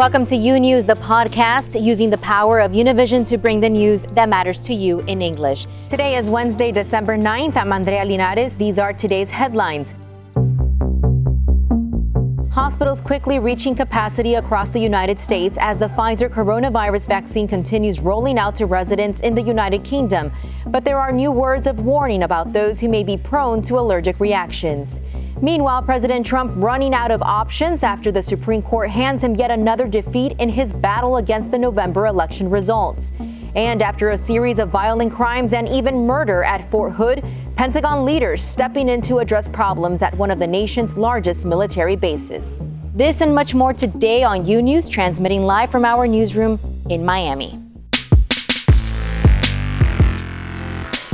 Welcome to U News, the podcast using the power of Univision to bring the news that matters to you in English. Today is Wednesday, December 9th. I'm Andrea Linares. These are today's headlines. Hospitals quickly reaching capacity across the United States as the Pfizer coronavirus vaccine continues rolling out to residents in the United Kingdom. But there are new words of warning about those who may be prone to allergic reactions. Meanwhile, President Trump running out of options after the Supreme Court hands him yet another defeat in his battle against the November election results. And after a series of violent crimes and even murder at Fort Hood, Pentagon leaders stepping in to address problems at one of the nation's largest military bases. This and much more today on U News, transmitting live from our newsroom in Miami.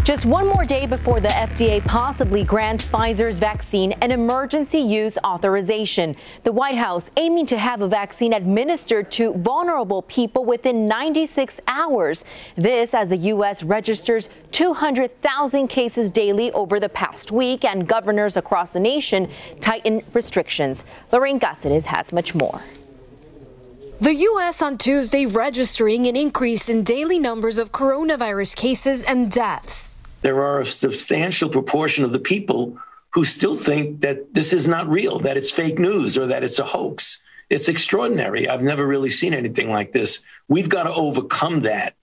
Just one more day before the FDA possibly grants Pfizer's vaccine an emergency use authorization. The White House aiming to have a vaccine administered to vulnerable people within 96 hours. This as the U.S. registers 200,000 cases daily over the past week and governors across the nation tighten restrictions. Lorraine Cáceres has much more. The U.S. on Tuesday registering an increase in daily numbers of coronavirus cases and deaths there are a substantial proportion of the people who still think that this is not real, that it's fake news or that it's a hoax. It's extraordinary. I've never really seen anything like this. We've got to overcome that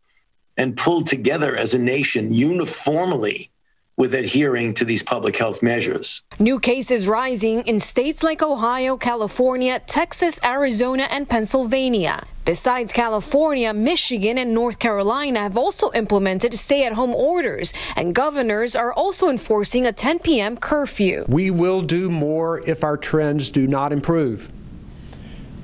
and pull together as a nation uniformly with adhering to these public health measures. New cases rising in states like Ohio, California, Texas, Arizona, and Pennsylvania. Besides California, Michigan, and North Carolina have also implemented stay at home orders, and governors are also enforcing a 10 p.m. curfew. We will do more if our trends do not improve.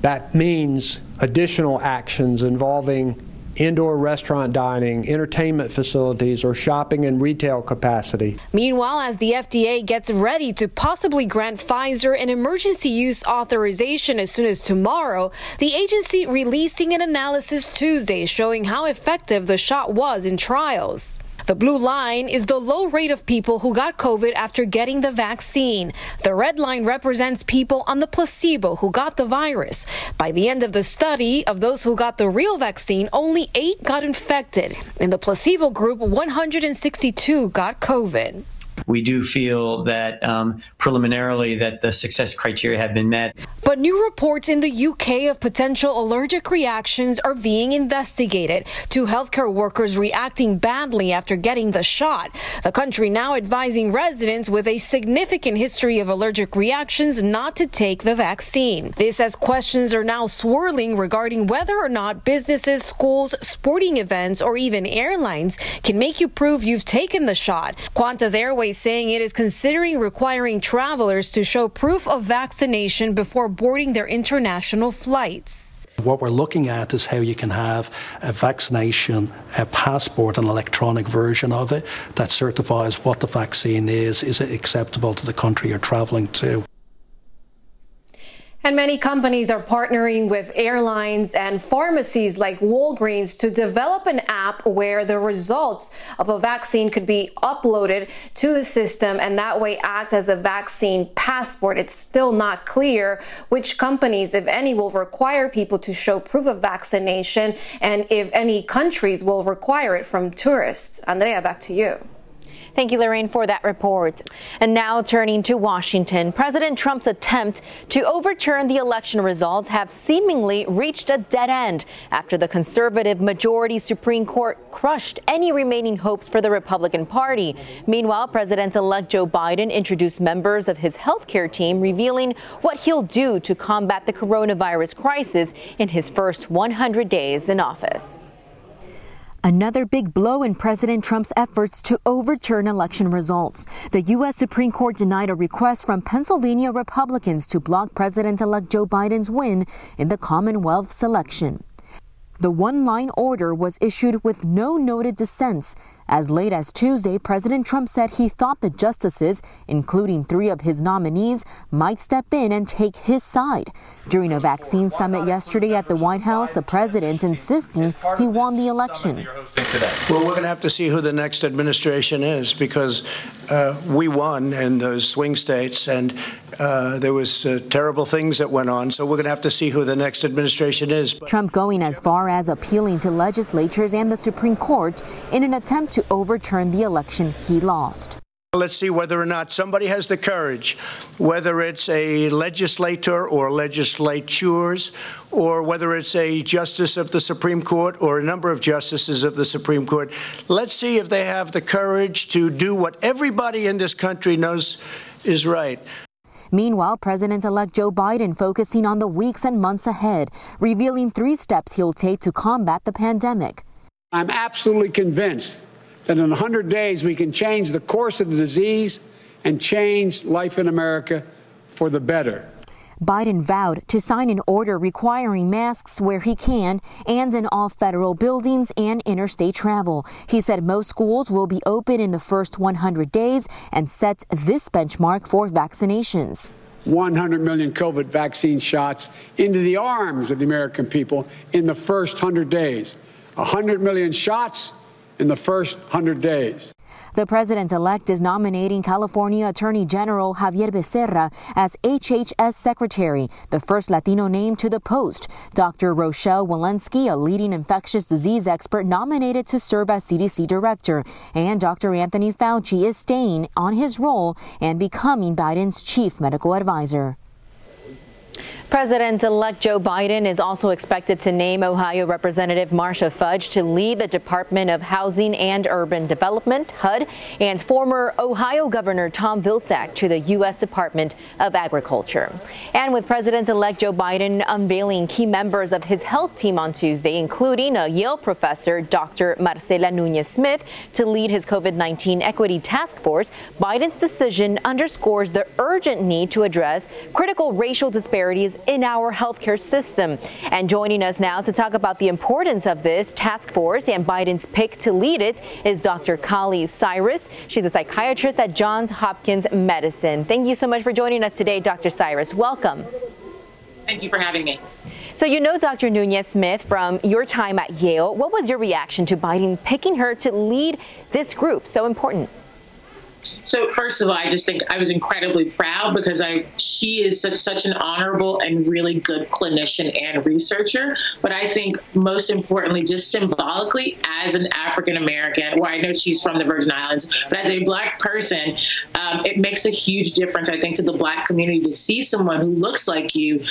That means additional actions involving indoor restaurant dining, entertainment facilities, or shopping and retail capacity. Meanwhile, as the FDA gets ready to possibly grant Pfizer an emergency use authorization as soon as tomorrow, the agency releasing an analysis Tuesday showing how effective the shot was in trials. The blue line is the low rate of people who got COVID after getting the vaccine. The red line represents people on the placebo who got the virus. By the end of the study, of those who got the real vaccine, only eight got infected. In the placebo group, 162 got COVID we do feel that um, preliminarily that the success criteria have been met. But new reports in the UK of potential allergic reactions are being investigated. Two healthcare workers reacting badly after getting the shot. The country now advising residents with a significant history of allergic reactions not to take the vaccine. This as questions are now swirling regarding whether or not businesses, schools, sporting events, or even airlines can make you prove you've taken the shot. Qantas Airways saying it is considering requiring travelers to show proof of vaccination before boarding their international flights. What we're looking at is how you can have a vaccination a passport, an electronic version of it that certifies what the vaccine is. Is it acceptable to the country you're traveling to? And many companies are partnering with airlines and pharmacies like Walgreens to develop an app where the results of a vaccine could be uploaded to the system and that way act as a vaccine passport. It's still not clear which companies, if any, will require people to show proof of vaccination and if any countries will require it from tourists. Andrea, back to you. Thank you, Lorraine, for that report. And now turning to Washington, President Trump's attempt to overturn the election results have seemingly reached a dead end after the conservative majority Supreme Court crushed any remaining hopes for the Republican Party. Meanwhile, President-elect Joe Biden introduced members of his healthcare team, revealing what he'll do to combat the coronavirus crisis in his first 100 days in office. Another big blow in President Trump's efforts to overturn election results. The U.S. Supreme Court denied a request from Pennsylvania Republicans to block President elect Joe Biden's win in the Commonwealth's election. The one line order was issued with no noted dissents. As late as Tuesday, President Trump said he thought the justices, including three of his nominees, might step in and take his side. During a vaccine summit yesterday at the White House, the president insisting he won the election. Well, we're going to have to see who the next administration is because uh, we won in those swing states, and Uh, there was uh, terrible things that went on, so we're going to have to see who the next administration is. Trump going as far as appealing to legislatures and the Supreme Court in an attempt to overturn the election he lost. Let's see whether or not somebody has the courage, whether it's a legislator or legislatures, or whether it's a justice of the Supreme Court or a number of justices of the Supreme Court. Let's see if they have the courage to do what everybody in this country knows is right. Meanwhile, President elect Joe Biden focusing on the weeks and months ahead, revealing three steps he'll take to combat the pandemic. I'm absolutely convinced that in 100 days we can change the course of the disease and change life in America for the better. Biden vowed to sign an order requiring masks where he can and in all federal buildings and interstate travel. He said most schools will be open in the first 100 days and set this benchmark for vaccinations. 100 million COVID vaccine shots into the arms of the American people in the first 100 days. 100 million shots in the first 100 days. The president elect is nominating California Attorney General Xavier Becerra as HHS Secretary, the first Latino name to the post. Dr. Rochelle Walensky, a leading infectious disease expert, nominated to serve as CDC Director. And Dr. Anthony Fauci is staying on his role and becoming Biden's chief medical advisor. President elect Joe Biden is also expected to name Ohio Representative Marcia Fudge to lead the Department of Housing and Urban Development, HUD, and former Ohio Governor Tom Vilsack to the U.S. Department of Agriculture. And with President elect Joe Biden unveiling key members of his health team on Tuesday, including a Yale professor, Dr. Marcella Nunez Smith, to lead his COVID 19 equity task force, Biden's decision underscores the urgent need to address critical racial disparities in our healthcare system. And joining us now to talk about the importance of this task force and Biden's pick to lead it is Dr. Kali Cyrus. She's a psychiatrist at Johns Hopkins Medicine. Thank you so much for joining us today, Dr. Cyrus. Welcome. Thank you for having me. So, you know Dr. Nunez Smith from your time at Yale. What was your reaction to Biden picking her to lead this group so important? So first of all, I just think I was incredibly proud because I she is such, such an honorable and really good clinician and researcher. But I think most importantly, just symbolically, as an African American, well, I know she's from the Virgin Islands, but as a black person, um, it makes a huge difference. I think to the black community to see someone who looks like you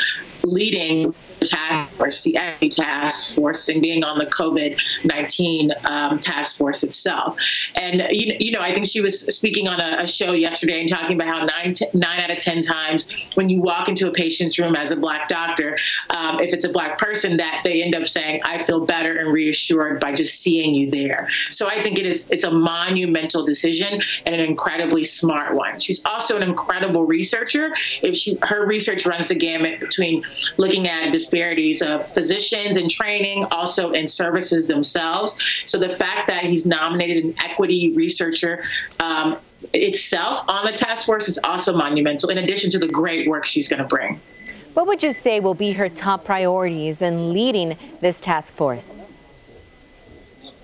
leading task force, the task force, and being on the COVID 19 um, task force itself. And, you, you know, I think she was speaking on a, a show yesterday and talking about how nine, t- nine out of 10 times when you walk into a patient's room as a Black doctor, um, if it's a Black person, that they end up saying, I feel better and reassured by just seeing you there. So I think it is it's a monumental decision and an incredibly smart one. She's also an incredible researcher. If she her research runs the gamut between looking at disparities of physicians and training, also in services themselves. So the fact that he's nominated an equity researcher um, itself on the task force is also monumental, in addition to the great work she's going to bring. What would you say will be her top priorities in leading this task force?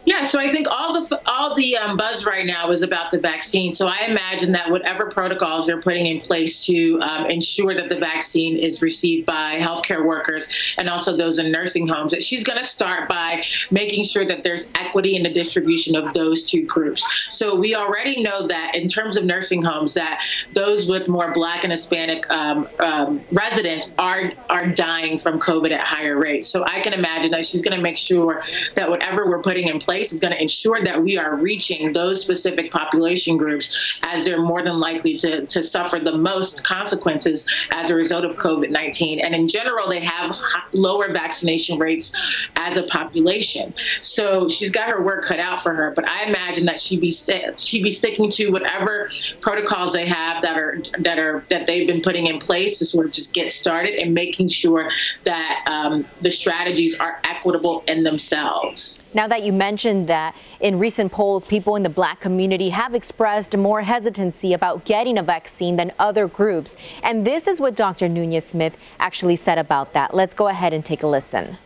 Yeah, so I think all the all the um, buzz right now is about the vaccine. So I imagine that whatever protocols they're putting in place to um, ensure that the vaccine is received by healthcare workers and also those in nursing homes, that she's going to start by making sure that there's equity in the distribution of those two groups. So we already know that in terms of nursing homes, that those with more Black and Hispanic um, um residents are are dying from COVID at higher rates. So I can imagine that she's going to make sure that whatever we're putting in place place is going to ensure that we are reaching those specific population groups as they're more than likely to, to suffer the most consequences as a result of COVID 19. And in general, they have lower vaccination rates as a population. So she's got her work cut out for her. But I imagine that she'd be she'd be sticking to whatever protocols they have that are that are that they've been putting in place to sort of just get started and making sure that um, the strategies are equitable in themselves. Now that you mentioned that in recent polls, people in the black community have expressed more hesitancy about getting a vaccine than other groups. And this is what Dr. Nunez Smith actually said about that. Let's go ahead and take a listen.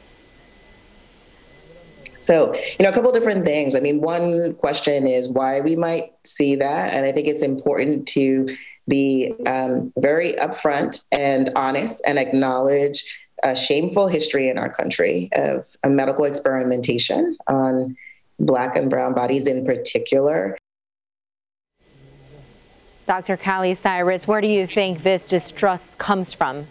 So, you know, a couple different things. I mean, one question is why we might see that. And I think it's important to be um, very upfront and honest and acknowledge a shameful history in our country of medical experimentation on Black and Brown bodies in particular. Dr. Kali Cyrus, where do you think this distrust comes from?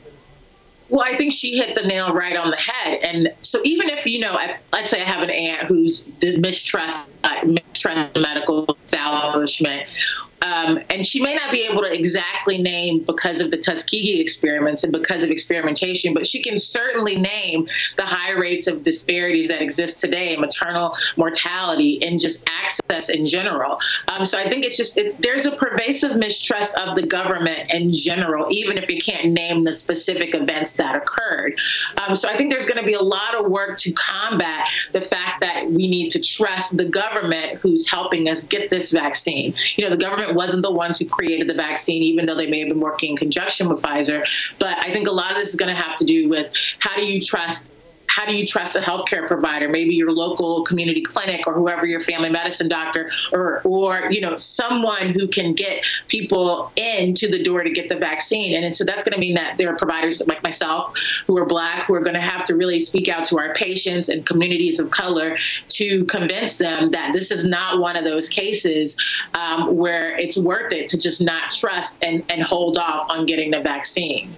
Well, I think she hit the nail right on the head. And so, even if, you know, let's say I have an aunt who's mistrust, uh, mistrust medical establishment um, and she may not be able to exactly name because of the Tuskegee experiments and because of experimentation, but she can certainly name the high rates of disparities that exist today in maternal mortality and just access in general. Um, so I think it's just it's, there's a pervasive mistrust of the government in general, even if you can't name the specific events that occurred. Um, so I think there's going to be a lot of work to combat the fact that we need to trust the government who's helping us get this vaccine. You know, the government wasn't the ones who created the vaccine, even though they may have been working in conjunction with Pfizer. But I think a lot of this is going to have to do with how do you trust how do you trust a healthcare provider maybe your local community clinic or whoever your family medicine doctor or or you know someone who can get people into the door to get the vaccine and, and so that's going to mean that there are providers like myself who are black who are going to have to really speak out to our patients and communities of color to convince them that this is not one of those cases um, where it's worth it to just not trust and, and hold off on getting the vaccine.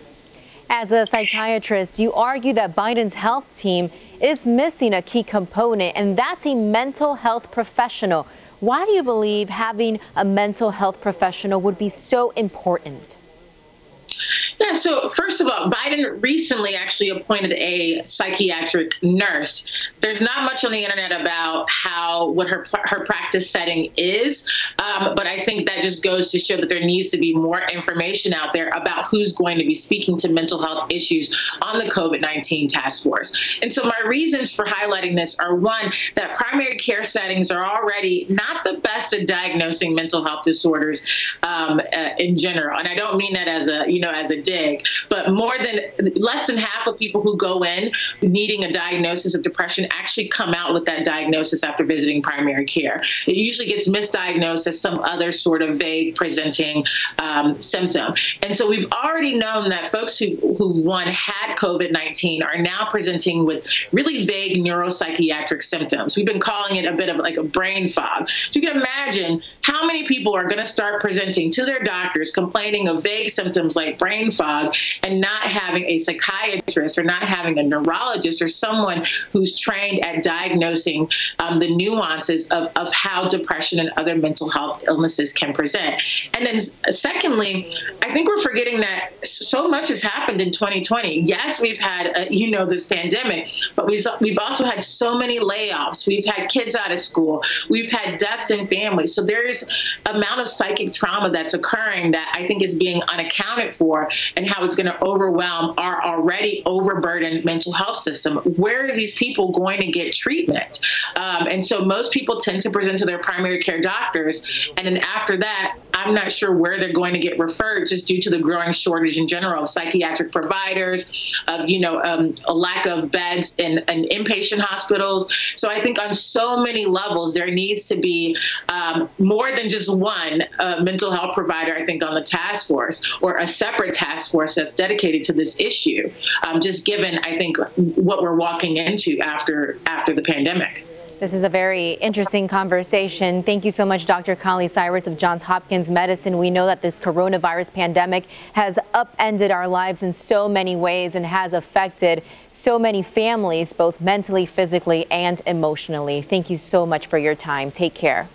As a psychiatrist, you argue that Biden's health team is missing a key component, and that's a mental health professional. Why do you believe having a mental health professional would be so important? Yeah, so first of all, Biden recently actually appointed a psychiatric nurse. There's not much on the internet about how what her her practice setting is, um, but I think that just goes to show that there needs to be more information out there about who's going to be speaking to mental health issues on the COVID 19 task force. And so my reasons for highlighting this are one, that primary care settings are already not the best at diagnosing mental health disorders um, uh, in general. And I don't mean that as a you know as a but more than less than half of people who go in needing a diagnosis of depression actually come out with that diagnosis after visiting primary care. It usually gets misdiagnosed as some other sort of vague presenting um, symptom. And so we've already known that folks who, who one had COVID 19 are now presenting with really vague neuropsychiatric symptoms. We've been calling it a bit of like a brain fog. So you can imagine how many people are going to start presenting to their doctors complaining of vague symptoms like brain fog and not having a psychiatrist or not having a neurologist or someone who's trained at diagnosing um, the nuances of, of how depression and other mental health illnesses can present. And then, secondly, I think we're forgetting that so much has happened in 2020. Yes, we've had, a, uh, you know, this pandemic, but we've, we've also had so many layoffs. We've had kids out of school. We've had deaths in families. So there is amount of psychic trauma that's occurring that I think is being unaccounted for and how it's going to overwhelm our already overburdened mental health system. Where are these people going to get treatment? Um, and so most people tend to present to their primary care doctors. And then after that, I'm not sure where they're going to get referred just due to the growing shortage in general of psychiatric providers, of, you know, um, a lack of beds in, in, inpatient hospitals. So I think on so many levels, there needs to be um, more than just one uh, mental health provider, I think, on the task force or a separate task force that's dedicated to this issue, um, just given, I think, what we're walking into after after the pandemic. This is a very interesting conversation. Thank you so much, Dr. Kali Cyrus of Johns Hopkins Medicine. We know that this coronavirus pandemic has upended our lives in so many ways and has affected so many families, both mentally, physically, and emotionally. Thank you so much for your time. Take care.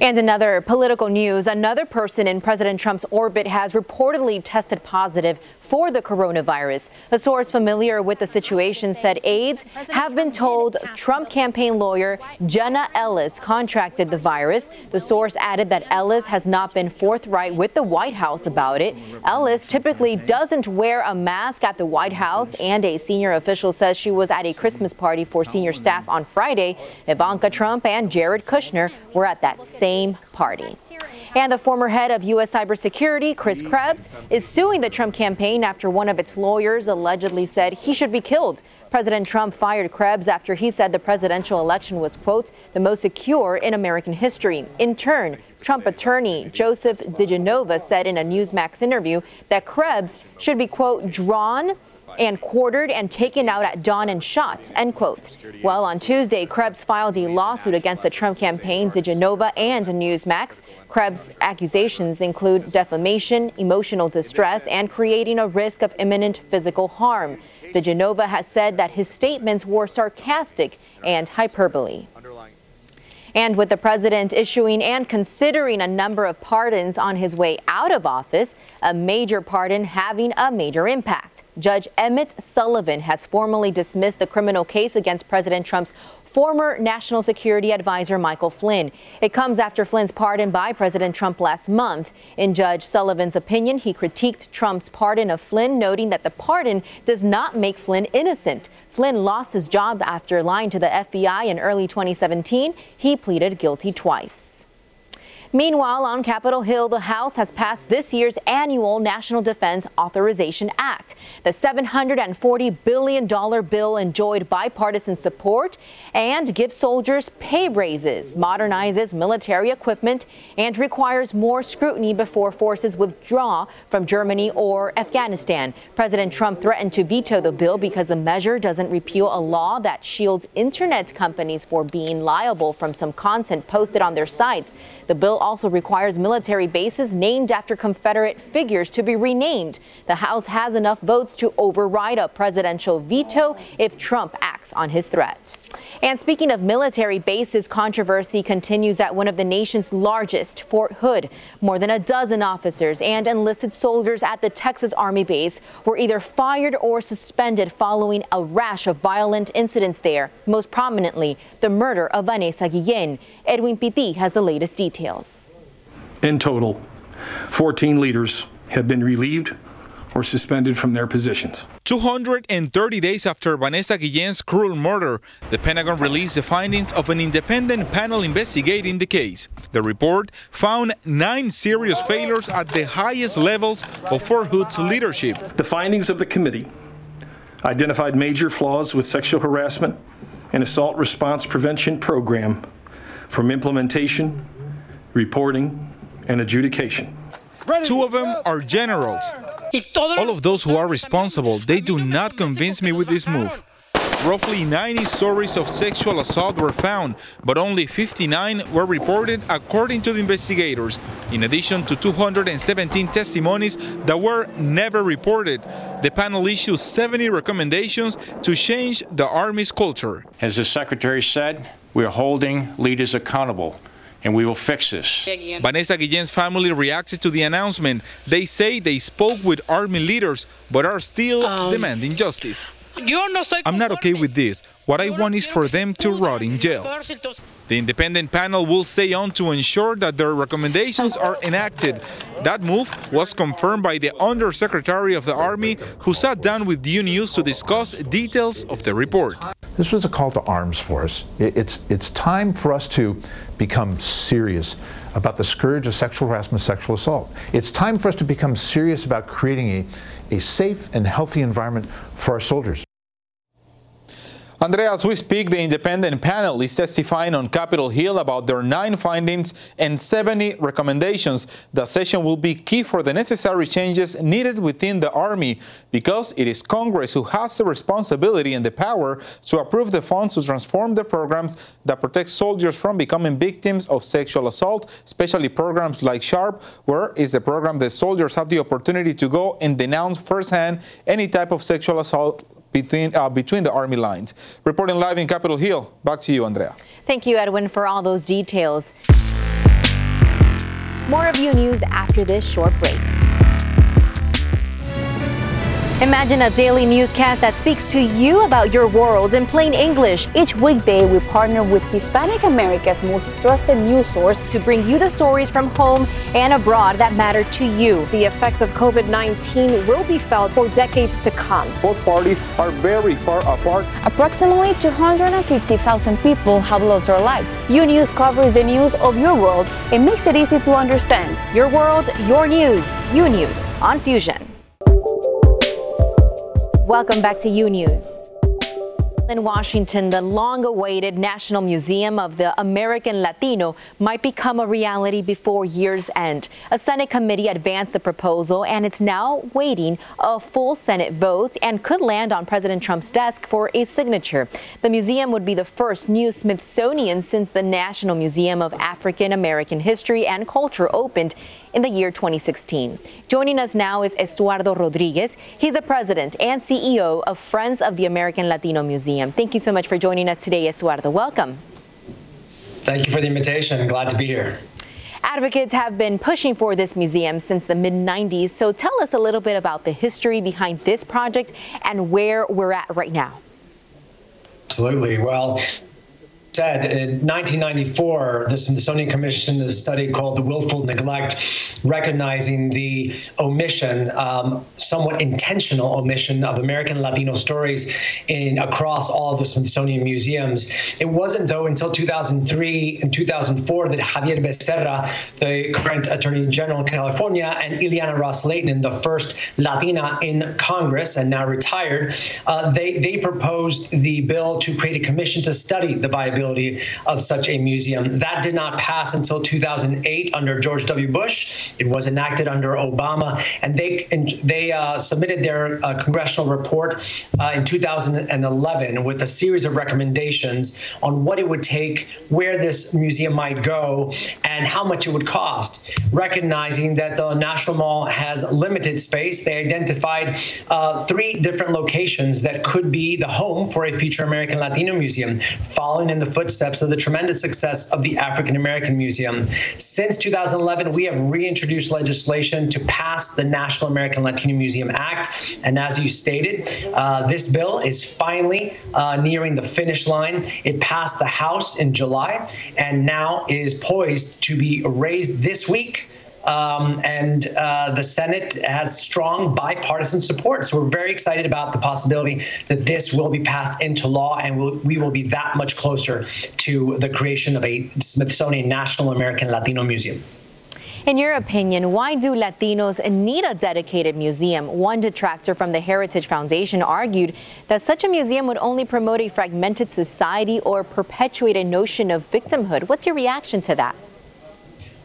And another political news, another person in President Trump's orbit has reportedly tested positive for the coronavirus. A source familiar with the situation said aides have been told Trump campaign lawyer Jenna Ellis contracted the virus. The source added that Ellis has not been forthright with the White House about it. Ellis typically doesn't wear a mask at the White House, and a senior official says she was at a Christmas party for senior staff on Friday. Ivanka Trump and Jared Kushner were at that same party. And the former head of U.S. cybersecurity, Chris Krebs, is suing the Trump campaign after one of its lawyers allegedly said he should be killed. President Trump fired Krebs after he said the presidential election was, quote, the most secure in American history. In turn, Trump attorney Joseph diGenova said in a Newsmax interview that Krebs should be, quote, drawn and quartered and taken out at dawn and shot, end quote. Well, on Tuesday, Krebs filed a lawsuit against the Trump campaign, diGenova, and Newsmax. Krebs' accusations include defamation, emotional distress, and creating a risk of imminent physical harm. diGenova has said that his statements were sarcastic and hyperbole. And with the president issuing and considering a number of pardons on his way out of office, a major pardon having a major impact. Judge Emmett Sullivan has formally dismissed the criminal case against President Trump's former National Security Advisor Michael Flynn. It comes after Flynn's pardon by President Trump last month. In Judge Sullivan's opinion, he critiqued Trump's pardon of Flynn, noting that the pardon does not make Flynn innocent. Flynn lost his job after lying to the FBI in early 2017. He pleaded guilty twice. Meanwhile, on Capitol Hill, the House has passed this year's annual National Defense Authorization Act. The $740 billion bill enjoyed bipartisan support and gives soldiers pay raises, modernizes military equipment, and requires more scrutiny before forces withdraw from Germany or Afghanistan. President Trump threatened to veto the bill because the measure doesn't repeal a law that shields internet companies for being liable from some content posted on their sites. The bill also requires military bases named after Confederate figures to be renamed. The House has enough votes to override a presidential veto if Trump acts on his threat. And speaking of military bases, controversy continues at one of the nation's largest, Fort Hood. More than a dozen officers and enlisted soldiers at the Texas Army base were either fired or suspended following a rash of violent incidents there, most prominently the murder of Vanessa Guillen. Edwin Pitti has the latest details. In total, 14 leaders have been relieved or suspended from their positions. 230 days after Vanessa Guillen's cruel murder, the Pentagon released the findings of an independent panel investigating the case. The report found nine serious failures at the highest levels of Fort Hood's leadership. The findings of the committee identified major flaws with sexual harassment and assault response prevention program from implementation, reporting, and adjudication. Two of them are generals. All of those who are responsible, they do not convince me with this move. Roughly 90 stories of sexual assault were found, but only 59 were reported according to the investigators, in addition to 217 testimonies that were never reported. The panel issued 70 recommendations to change the Army's culture. As the Secretary said, we are holding leaders accountable and we will fix this. Vanessa Guillen's family reacted to the announcement. They say they spoke with army leaders but are still um, demanding justice. I'm not okay with this. What I want is for them to rot in jail. The independent panel will stay on to ensure that their recommendations are enacted. That move was confirmed by the Undersecretary of the Army, who sat down with U to discuss details of the report. This was a call to arms for us. It's, it's time for us to become serious about the scourge of sexual harassment, sexual assault. It's time for us to become serious about creating a, a safe and healthy environment for our soldiers. Andrea, as we speak, the independent panel is testifying on Capitol Hill about their nine findings and 70 recommendations. The session will be key for the necessary changes needed within the Army because it is Congress who has the responsibility and the power to approve the funds to transform the programs that protect soldiers from becoming victims of sexual assault, especially programs like SHARP, where is the program that soldiers have the opportunity to go and denounce firsthand any type of sexual assault between, uh, between the Army lines. Reporting live in Capitol Hill, back to you, Andrea. Thank you, Edwin, for all those details. More of U News after this short break. Imagine a daily newscast that speaks to you about your world in plain English. Each weekday, we partner with Hispanic America's most trusted news source to bring you the stories from home and abroad that matter to you. The effects of COVID 19 will be felt for decades to come. Both parties are very far apart. Approximately 250,000 people have lost their lives. U News covers the news of your world and makes it easy to understand. Your world, your news. U News on Fusion. Welcome back to U News. In Washington, the long awaited National Museum of the American Latino might become a reality before year's end. A Senate committee advanced the proposal and it's now waiting a full Senate vote and could land on President Trump's desk for a signature. The museum would be the first new Smithsonian since the National Museum of African American History and Culture opened in the year 2016. Joining us now is Estuardo Rodriguez. He's the president and CEO of Friends of the American Latino Museum. Thank you so much for joining us today, Estuardo. Welcome. Thank you for the invitation. Glad to be here. Advocates have been pushing for this museum since the mid 90s. So tell us a little bit about the history behind this project and where we're at right now. Absolutely. Well, said, in 1994, the Smithsonian commissioned a study called The Willful Neglect, recognizing the omission, um, somewhat intentional omission of American Latino stories in across all the Smithsonian museums. It wasn't, though, until 2003 and 2004 that Xavier Becerra, the current Attorney General in California, and Ileana Ros-Lehtinen, the first Latina in Congress and now retired, uh, they, they proposed the bill to create a commission to study the viability of such a museum. That did not pass until 2008 under George W. Bush. It was enacted under Obama, and they and they uh, submitted their uh, congressional report uh, in 2011 with a series of recommendations on what it would take, where this museum might go, and how much it would cost. Recognizing that the National Mall has limited space, they identified uh, three different locations that could be the home for a future American Latino museum, following in the footsteps of the tremendous success of the African American Museum. Since 2011, we have reintroduced legislation to pass the National American Latino Museum Act. And as you stated, uh, this bill is finally uh, nearing the finish line. It passed the House in July and now is poised to be raised this week um, and uh, the Senate has strong bipartisan support. So we're very excited about the possibility that this will be passed into law and we'll, we will be that much closer to the creation of a Smithsonian National American Latino Museum. In your opinion, why do Latinos need a dedicated museum? One detractor from the Heritage Foundation argued that such a museum would only promote a fragmented society or perpetuate a notion of victimhood. What's your reaction to that?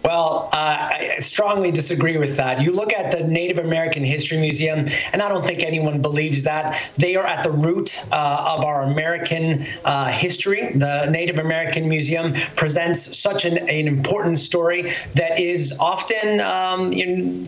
Well, uh, I strongly disagree with that. You look at the Native American History Museum, and I don't think anyone believes that. They are at the root uh, of our American uh, history. The Native American Museum presents such an, an important story that is often um, in,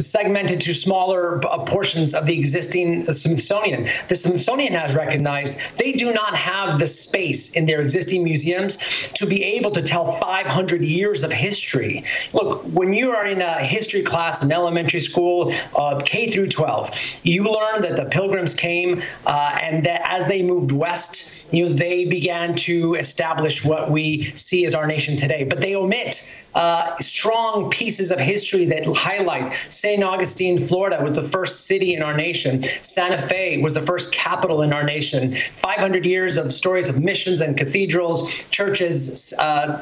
segmented to smaller uh, portions of the existing Smithsonian. The Smithsonian has recognized they do not have the space in their existing museums to be able to tell 500 years of history history. Look, when you are in a history class in elementary school, uh, K through 12, you learn that the Pilgrims came uh, and that as they moved west, you know, they began to establish what we see as our nation today. But they omit uh, strong pieces of history that highlight St. Augustine, Florida was the first city in our nation. Santa Fe was the first capital in our nation. 500 years of stories of missions and cathedrals, churches, uh,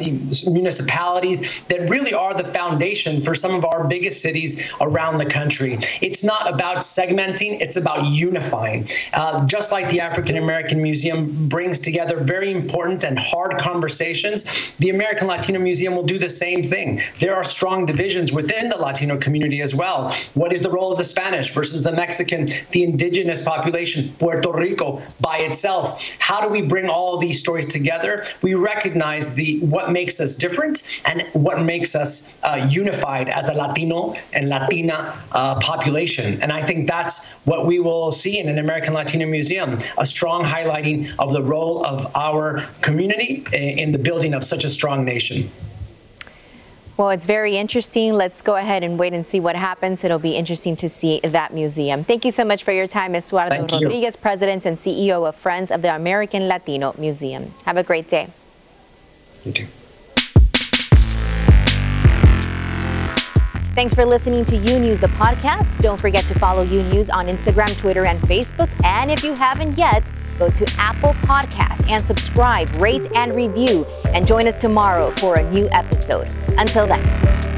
municipalities that really are the foundation for some of our biggest cities around the country. It's not about segmenting, it's about unifying. Uh, just like the African American Museum brings together very important and hard conversations, the American Latino Museum will do the same same thing. There are strong divisions within the Latino community as well. What is the role of the Spanish versus the Mexican, the indigenous population, Puerto Rico by itself? How do we bring all these stories together? We recognize the what makes us different and what makes us uh, unified as a Latino and Latina uh, population. And I think that's what we will see in an American Latino Museum, a strong highlighting of the role of our community in the building of such a strong nation. Well, it's very interesting. Let's go ahead and wait and see what happens. It'll be interesting to see that museum. Thank you so much for your time, Estuardo Thank you. Rodriguez, President and CEO of Friends of the American Latino Museum. Have a great day. You too. Thanks for listening to U News, the podcast. Don't forget to follow U News on Instagram, Twitter, and Facebook. And if you haven't yet, go to Apple Podcasts and subscribe, rate, and review. And join us tomorrow for a new episode. Until then.